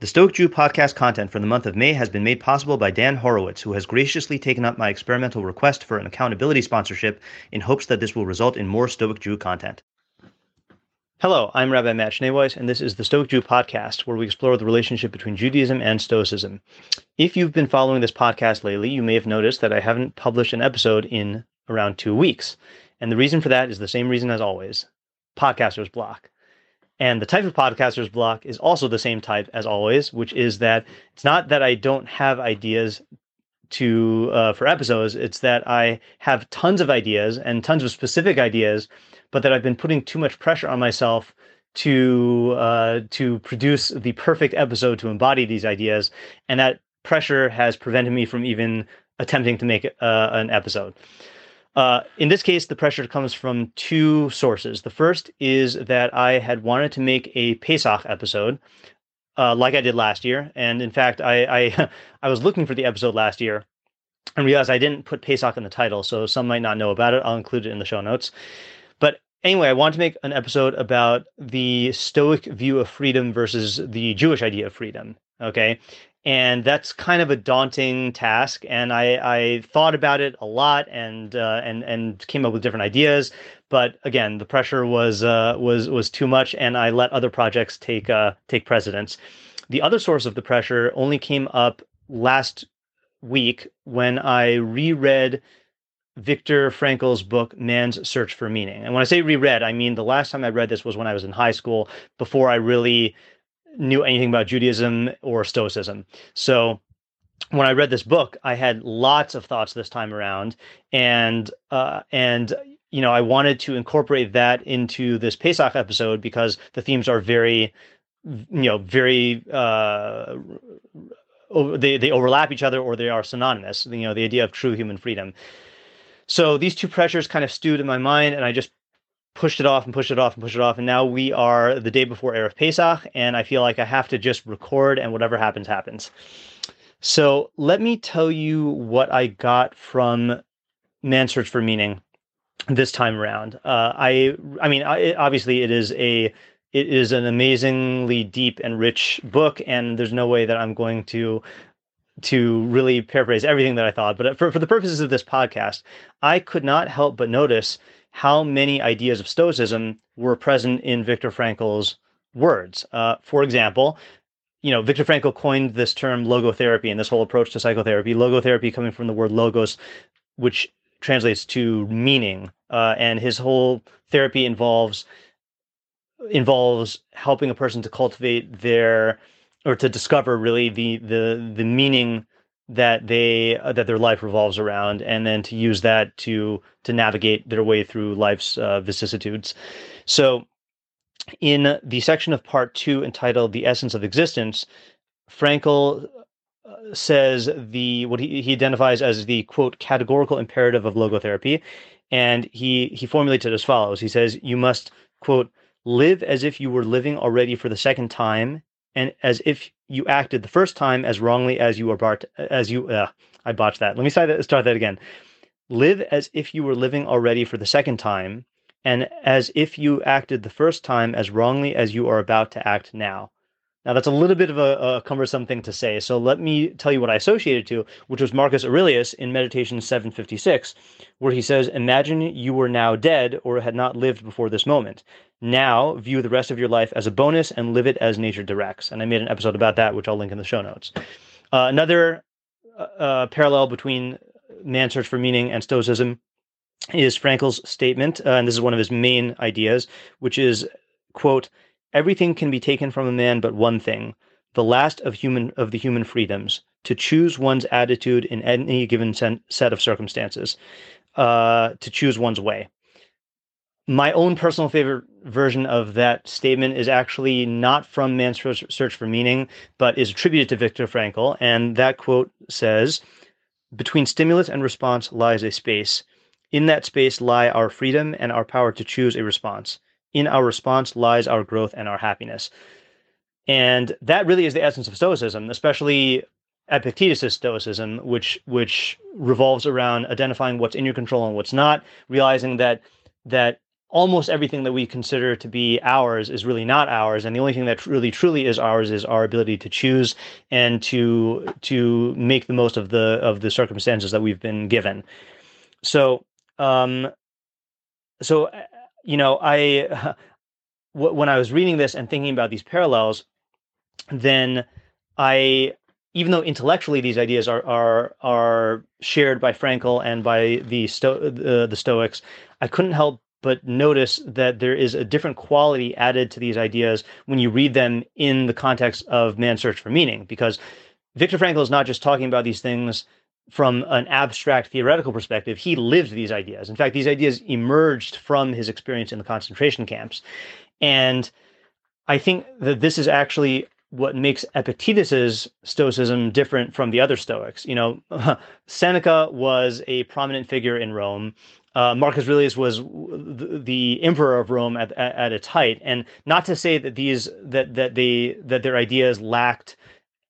The Stoic Jew podcast content for the month of May has been made possible by Dan Horowitz, who has graciously taken up my experimental request for an accountability sponsorship in hopes that this will result in more Stoic Jew content. Hello, I'm Rabbi Matt Schneeweiss, and this is the Stoic Jew podcast, where we explore the relationship between Judaism and Stoicism. If you've been following this podcast lately, you may have noticed that I haven't published an episode in around two weeks. And the reason for that is the same reason as always podcaster's block. And the type of podcaster's block is also the same type as always, which is that it's not that I don't have ideas to uh, for episodes. It's that I have tons of ideas and tons of specific ideas, but that I've been putting too much pressure on myself to uh, to produce the perfect episode to embody these ideas, and that pressure has prevented me from even attempting to make uh, an episode. Uh, in this case, the pressure comes from two sources. The first is that I had wanted to make a Pesach episode, uh, like I did last year, and in fact, I, I I was looking for the episode last year, and realized I didn't put Pesach in the title, so some might not know about it. I'll include it in the show notes. But anyway, I wanted to make an episode about the Stoic view of freedom versus the Jewish idea of freedom. Okay, and that's kind of a daunting task. And I, I thought about it a lot and uh, and and came up with different ideas. But again, the pressure was uh, was was too much, and I let other projects take uh, take precedence. The other source of the pressure only came up last week when I reread Viktor Frankl's book Man's Search for Meaning. And when I say reread, I mean the last time I read this was when I was in high school before I really knew anything about Judaism or Stoicism. So when I read this book, I had lots of thoughts this time around, and uh, and you know I wanted to incorporate that into this Pesach episode because the themes are very, you know, very. Uh, they they overlap each other or they are synonymous. You know, the idea of true human freedom. So these two pressures kind of stewed in my mind, and I just pushed it off and pushed it off and pushed it off. And now we are the day before Erev Pesach, and I feel like I have to just record and whatever happens, happens. So let me tell you what I got from Man Search for Meaning this time around. Uh, I, I mean, I, obviously it is a, it is an amazingly deep and rich book, and there's no way that I'm going to to really paraphrase everything that I thought. But for, for the purposes of this podcast, I could not help but notice how many ideas of Stoicism were present in Viktor Frankl's words. Uh, for example, you know, Viktor Frankl coined this term logotherapy and this whole approach to psychotherapy. Logotherapy coming from the word logos, which translates to meaning, uh, and his whole therapy involves involves helping a person to cultivate their or to discover really the the the meaning that they uh, that their life revolves around and then to use that to to navigate their way through life's uh, vicissitudes. So in the section of part 2 entitled the essence of existence frankl uh, says the what he, he identifies as the quote categorical imperative of logotherapy and he he formulates it as follows. He says you must quote live as if you were living already for the second time and as if you acted the first time as wrongly as you were bart as you uh, I botched that. Let me start that, start that again. Live as if you were living already for the second time, and as if you acted the first time as wrongly as you are about to act now. Now that's a little bit of a, a cumbersome thing to say, so let me tell you what I associated to, which was Marcus Aurelius in Meditation 756, where he says, "Imagine you were now dead or had not lived before this moment. Now view the rest of your life as a bonus and live it as nature directs. And I made an episode about that, which I'll link in the show notes. Uh, another uh, uh, parallel between man's search for meaning and Stoicism is Frankl's statement, uh, and this is one of his main ideas, which is, quote, everything can be taken from a man but one thing, the last of human of the human freedoms, to choose one's attitude in any given set of circumstances, uh, to choose one's way my own personal favorite version of that statement is actually not from Man's Search for Meaning, but is attributed to Viktor Frankl. And that quote says Between stimulus and response lies a space. In that space lie our freedom and our power to choose a response. In our response lies our growth and our happiness. And that really is the essence of Stoicism, especially Epictetus' Stoicism, which which revolves around identifying what's in your control and what's not, realizing that that almost everything that we consider to be ours is really not ours and the only thing that really truly is ours is our ability to choose and to to make the most of the of the circumstances that we've been given so um so you know i when i was reading this and thinking about these parallels then i even though intellectually these ideas are are are shared by Frankl and by the Sto- uh, the Stoics, I couldn't help but notice that there is a different quality added to these ideas when you read them in the context of man's search for meaning. Because Viktor Frankl is not just talking about these things from an abstract theoretical perspective. He lived these ideas. In fact, these ideas emerged from his experience in the concentration camps. And I think that this is actually what makes Epictetus's Stoicism different from the other Stoics. You know, Seneca was a prominent figure in Rome uh, Marcus Aurelius was the, emperor of Rome at, at, at its height, and not to say that these that that they that their ideas lacked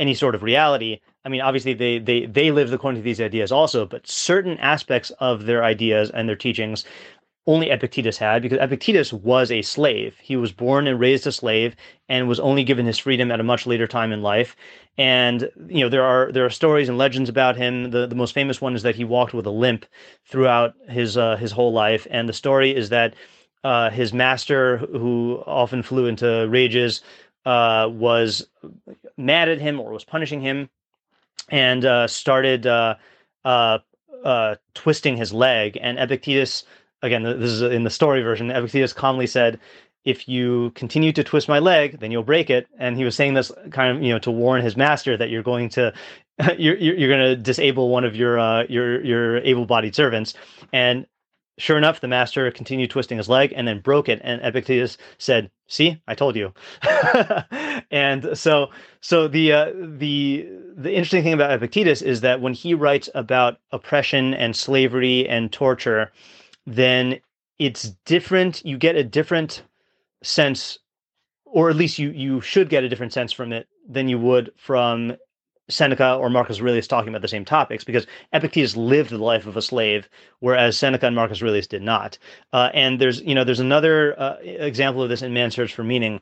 any sort of reality. I mean, obviously they they they lived according to these ideas also, but certain aspects of their ideas and their teachings only Epictetus had because Epictetus was a slave. He was born and raised a slave and was only given his freedom at a much later time in life. And you know there are there are stories and legends about him. The the most famous one is that he walked with a limp throughout his uh, his whole life. And the story is that uh, his master, who often flew into rages, uh, was mad at him or was punishing him, and uh, started uh, uh, twisting his leg. And Epictetus again, this is in the story version. Epictetus calmly said, if you continue to twist my leg, then you'll break it. And he was saying this kind of, you know, to warn his master that you're going to, you're you're going to disable one of your uh, your your able-bodied servants. And sure enough, the master continued twisting his leg and then broke it. And Epictetus said, "See, I told you." and so, so the uh, the the interesting thing about Epictetus is that when he writes about oppression and slavery and torture, then it's different. You get a different sense, or at least you you should get a different sense from it than you would from Seneca or Marcus Aurelius talking about the same topics because Epictetus lived the life of a slave, whereas Seneca and Marcus Aurelius did not. Uh, and there's you know there's another uh, example of this in Man's Search for Meaning.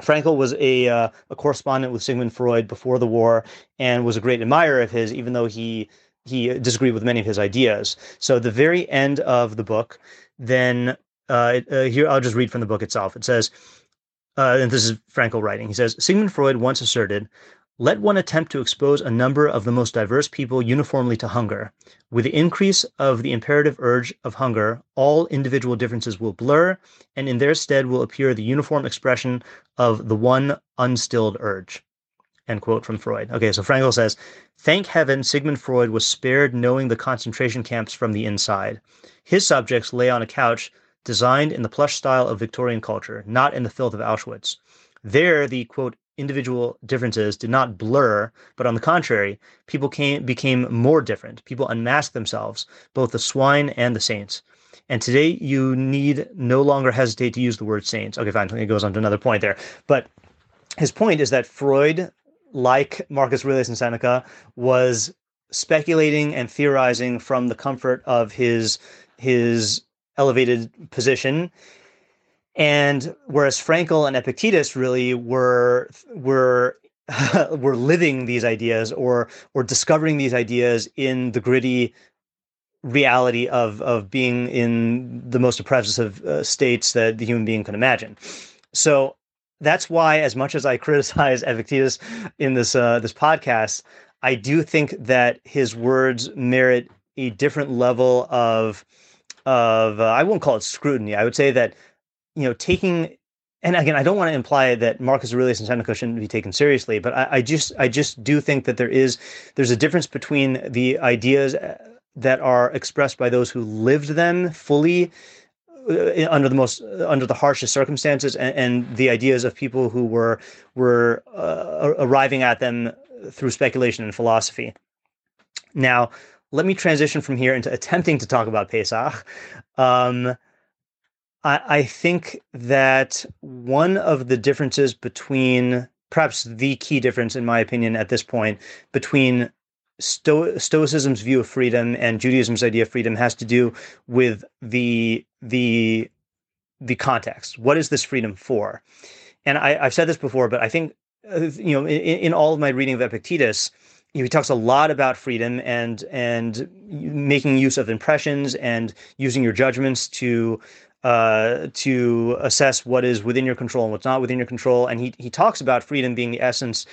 Frankl was a uh, a correspondent with Sigmund Freud before the war and was a great admirer of his, even though he he disagreed with many of his ideas. So the very end of the book, then uh, uh, here I'll just read from the book itself. It says, uh, and this is Frankl writing. He says Sigmund Freud once asserted, "Let one attempt to expose a number of the most diverse people uniformly to hunger. With the increase of the imperative urge of hunger, all individual differences will blur, and in their stead will appear the uniform expression of the one unstilled urge." End quote from Freud. Okay, so Frankl says, Thank heaven Sigmund Freud was spared knowing the concentration camps from the inside. His subjects lay on a couch designed in the plush style of Victorian culture, not in the filth of Auschwitz. There, the quote, individual differences did not blur, but on the contrary, people came, became more different. People unmasked themselves, both the swine and the saints. And today, you need no longer hesitate to use the word saints. Okay, fine. It goes on to another point there. But his point is that Freud like Marcus Aurelius and Seneca, was speculating and theorizing from the comfort of his his elevated position. And whereas Frankl and Epictetus really were were were living these ideas or or discovering these ideas in the gritty reality of of being in the most oppressive uh, states that the human being can imagine. So that's why, as much as I criticize Epictetus in this uh, this podcast, I do think that his words merit a different level of of uh, I won't call it scrutiny. I would say that you know taking and again, I don't want to imply that Marcus Aurelius and Seneca shouldn't be taken seriously, but I, I just I just do think that there is there's a difference between the ideas uh, that are expressed by those who lived them fully uh, under the most under the harshest circumstances and, and, the ideas of people who were were uh, arriving at them through speculation and philosophy. Now, let me transition from here into attempting to talk about Pesach. Um, I, I think that one of the differences between perhaps the key difference, in my opinion, at this point, between Sto- Stoicism's view of freedom and Judaism's idea of freedom has to do with the the the context. What is this freedom for? And I, have said this before, but I think uh, you know in, in, all of my reading of Epictetus, he talks a lot about freedom and and making use of impressions and using your judgments to uh, to assess what is within your control and what's not within your control. And he he talks about freedom being the essence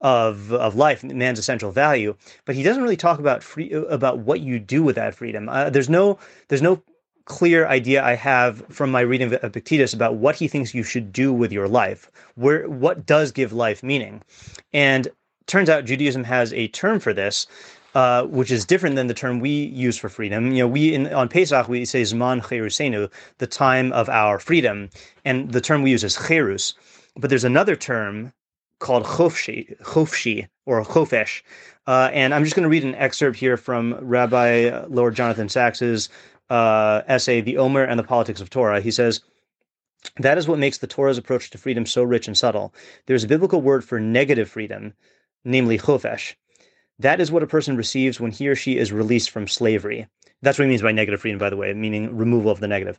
of of life, man's essential value. But he doesn't really talk about free about what you do with that freedom. Uh, there's no there's no clear idea I have from my reading of Epictetus about what he thinks you should do with your life. Where what does give life meaning? And turns out Judaism has a term for this. Uh, which is different than the term we use for freedom. You know, we in, on Pesach we say Zman Cherusenu, the time of our freedom, and the term we use is Cherus. But there's another term called Chofshi, Chofshi or Chofesh. Uh, and I'm just going to read an excerpt here from Rabbi Lord Jonathan Sacks's uh, essay, The Omer and the Politics of Torah. He says, that is what makes the Torah's approach to freedom so rich and subtle. There's a biblical word for negative freedom, namely chofesh. That is what a person receives when he or she is released from slavery. That's what he means by negative freedom, by the way, meaning removal of the negative.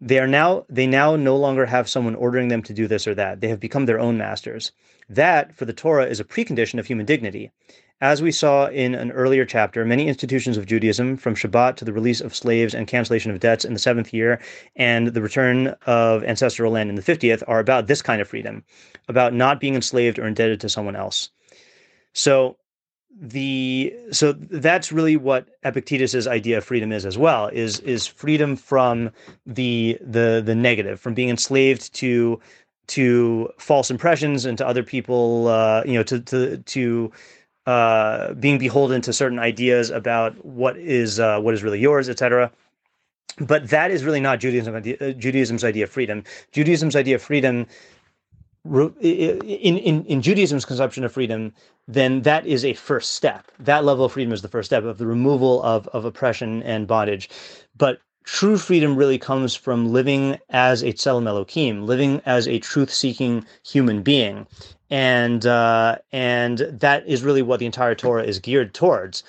They are now they now no longer have someone ordering them to do this or that. They have become their own masters. That, for the Torah, is a precondition of human dignity. As we saw in an earlier chapter, many institutions of Judaism, from Shabbat to the release of slaves and cancellation of debts in the seventh year and the return of ancestral land in the 50th, are about this kind of freedom, about not being enslaved or indebted to someone else. So, the so that's really what Epictetus's idea of freedom is as well is is freedom from the the the negative from being enslaved to to false impressions and to other people uh, you know to to to uh, being beholden to certain ideas about what is uh, what is really yours, etc. But that is really not Judaism, uh, Judaism's idea of freedom. Judaism's idea of freedom, in, in, in Judaism's conception of freedom, then that is a first step. That level of freedom is the first step of the removal of, of oppression and bondage. But true freedom really comes from living as a tselem Elohim, living as a truth-seeking human being and uh, and that is really what the entire Torah is geared towards.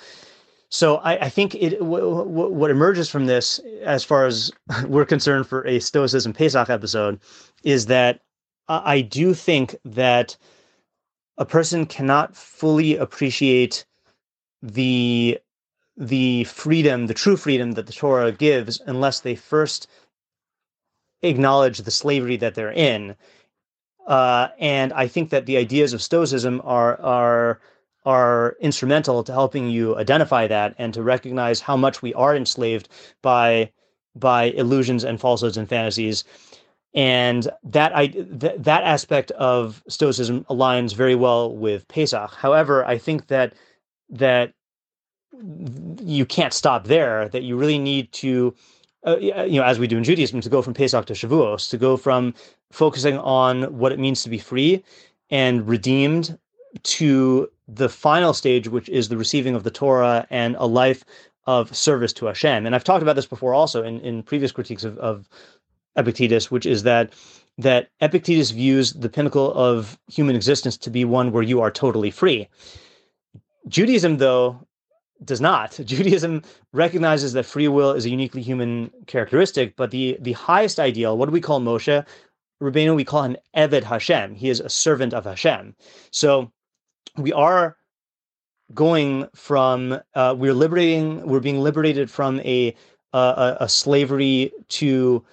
So I, I think it w- w- what emerges from this, as far as we're concerned, for a Stoicism Pesach episode, is that I do think that a person cannot fully appreciate the the freedom, the true freedom that the Torah gives, unless they first acknowledge the slavery that they're in uh, and I think that the ideas of Stoicism are are are instrumental to helping you identify that and to recognize how much we are enslaved by by illusions and falsehoods and fantasies. And that I th- that aspect of Stoicism aligns very well with Pesach. However, I think that that you can't stop there. That you really need to uh, you know, as we do in Judaism, to go from Pesach to Shavuos, to go from focusing on what it means to be free and redeemed to the final stage, which is the receiving of the Torah and a life of service to Hashem. And I've talked about this before also in, in previous critiques of, of Epictetus, which is that that Epictetus views the pinnacle of human existence to be one where you are totally free. Judaism, though, does not. Judaism recognizes that free will is a uniquely human characteristic, but the the highest ideal, what do we call Moshe? Rabbeinu, we call him Eved Hashem. He is a servant of Hashem. So we are going from uh, we're liberating, we're being liberated from a a, a slavery to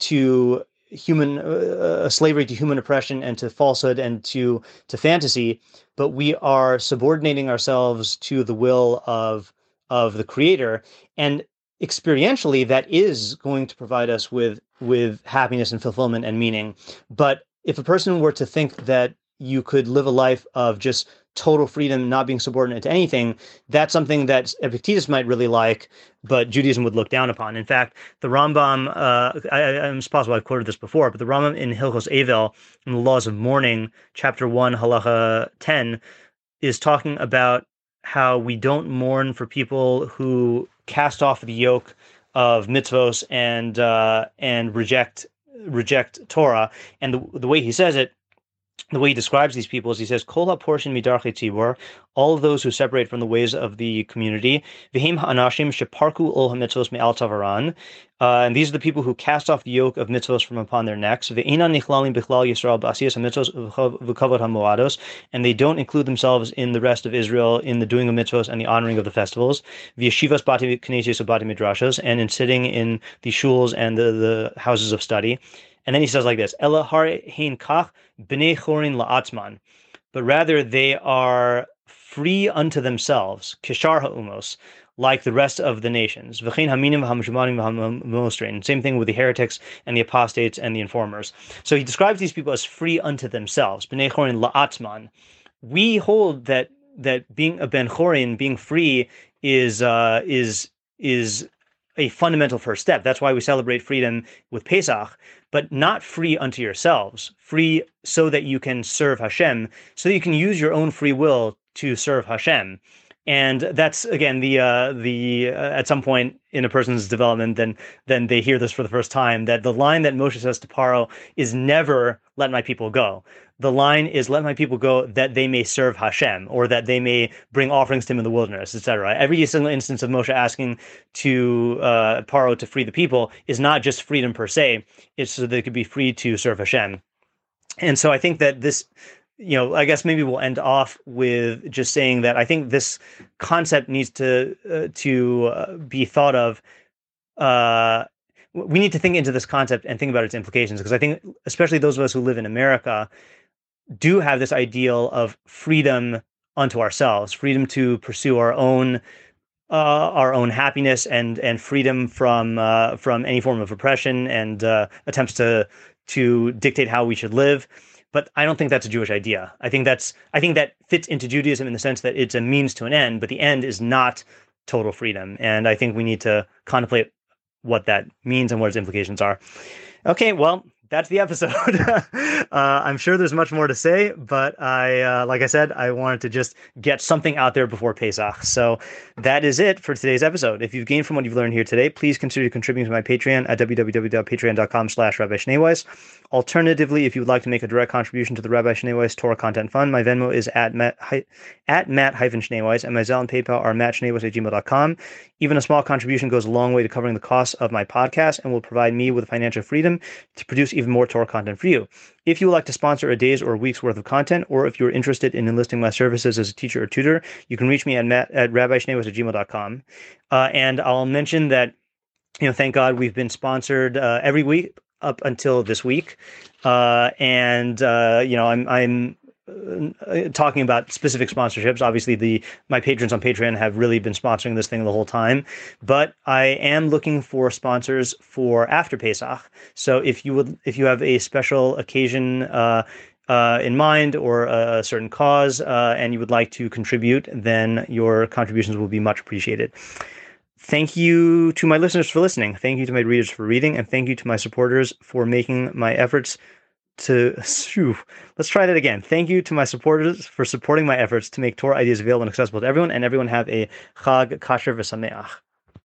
to human uh, slavery to human oppression and to falsehood and to to fantasy but we are subordinating ourselves to the will of of the creator. And experientially that is going to provide us with with happiness and fulfillment and meaning. But if a person were to think that you could live a life of just total freedom, not being subordinate to anything, that's something that Epictetus might really like, but Judaism would look down upon. In fact, the Rambam, uh, I, I, it's possible I've quoted this before, but the Rambam in Hilchos Evel, in the Laws of Mourning, chapter 1, halacha 10, is talking about how we don't mourn for people who cast off the yoke of mitzvos and uh, and reject reject Torah. And the, the way he says it the way he describes these people is he says, Kol portion midarche tzibur, all those who separate from the ways of the community, v'him anashim sheparku ol hamitzvos me'al tzavaran, uh, and these are the people who cast off the yoke of mitzvos from upon their necks, Yisrael b'asiyas hamitzvos v'kavod hamoados, and they don't include themselves in the rest of Israel in the doing of mitzvos and the honoring of the festivals, bati bati midrashos, and in sitting in the shuls and the, the houses of study. And then he says like this, Ella hein kach b'nei chorin la'atzman. But rather they are free unto themselves, kishar ha'umos, like the rest of the nations. Same thing with the heretics and the apostates and the informers. So he describes these people as free unto themselves. La'atzman. We hold that that being a ben chorin, being free, is uh, is is a fundamental first step. That's why we celebrate freedom with Pesach, but not free unto yourselves, free so that you can serve Hashem, so you can use your own free will to serve Hashem. And that's again the uh, the uh, at some point in a person's development, then then they hear this for the first time that the line that Moshe says to Paro is never "Let my people go." the line is let my people go that they may serve Hashem or that they may bring offerings to him in the wilderness, etc. Every single instance of Moshe asking to uh, Paro to free the people is not just freedom per se; it's so they could be free to serve Hashem. And so I think that this, you know, I guess maybe we'll end off with just saying that I think this concept needs to uh, to uh, be thought of uh, we need to think into this concept and think about its implications because I think, especially those of us who live in America, do have this ideal of freedom unto ourselves, freedom to pursue our own uh, our own happiness and and freedom from uh, from any form of oppression and uh, attempts to to dictate how we should live. But I don't think that's a Jewish idea. I think that's I think that fits into Judaism in the sense that it's a means to an end, but the end is not total freedom. And I think we need to contemplate what that means and what its implications are. Okay, well, that's the episode. uh, I'm sure there's much more to say, but I, uh, like I said, I wanted to just get something out there before Pesach. So that is it for today's episode. If you've gained from what you've learned here today, please consider contributing to my Patreon at www.patreon.com slash Rabbi Schneeweiss. Alternatively, if you would like to make a direct contribution to the Rabbi Schneeweiss Torah Content Fund, my Venmo is at Matt, at Matt Schneeweiss, and my Zelle and PayPal are mattschneeweiss at gmail.com. Even a small contribution goes a long way to covering the costs of my podcast and will provide me with financial freedom to produce even more Torah content for you. If you would like to sponsor a day's or a week's worth of content, or if you're interested in enlisting my services as a teacher or tutor, you can reach me at, matt, at rabbischneeweiss at gmail.com. Uh, and I'll mention that, you know, thank God we've been sponsored uh, every week up until this week. Uh, and, uh, you know, I'm, I'm talking about specific sponsorships. Obviously, the my patrons on Patreon have really been sponsoring this thing the whole time. But I am looking for sponsors for after Pesach. So if you would, if you have a special occasion. Uh, uh, in mind or a certain cause, uh, and you would like to contribute, then your contributions will be much appreciated. Thank you to my listeners for listening. Thank you to my readers for reading, and thank you to my supporters for making my efforts to whew, let's try that again. Thank you to my supporters for supporting my efforts to make Torah ideas available and accessible to everyone, and everyone have a Chag Kasher V'Sameach.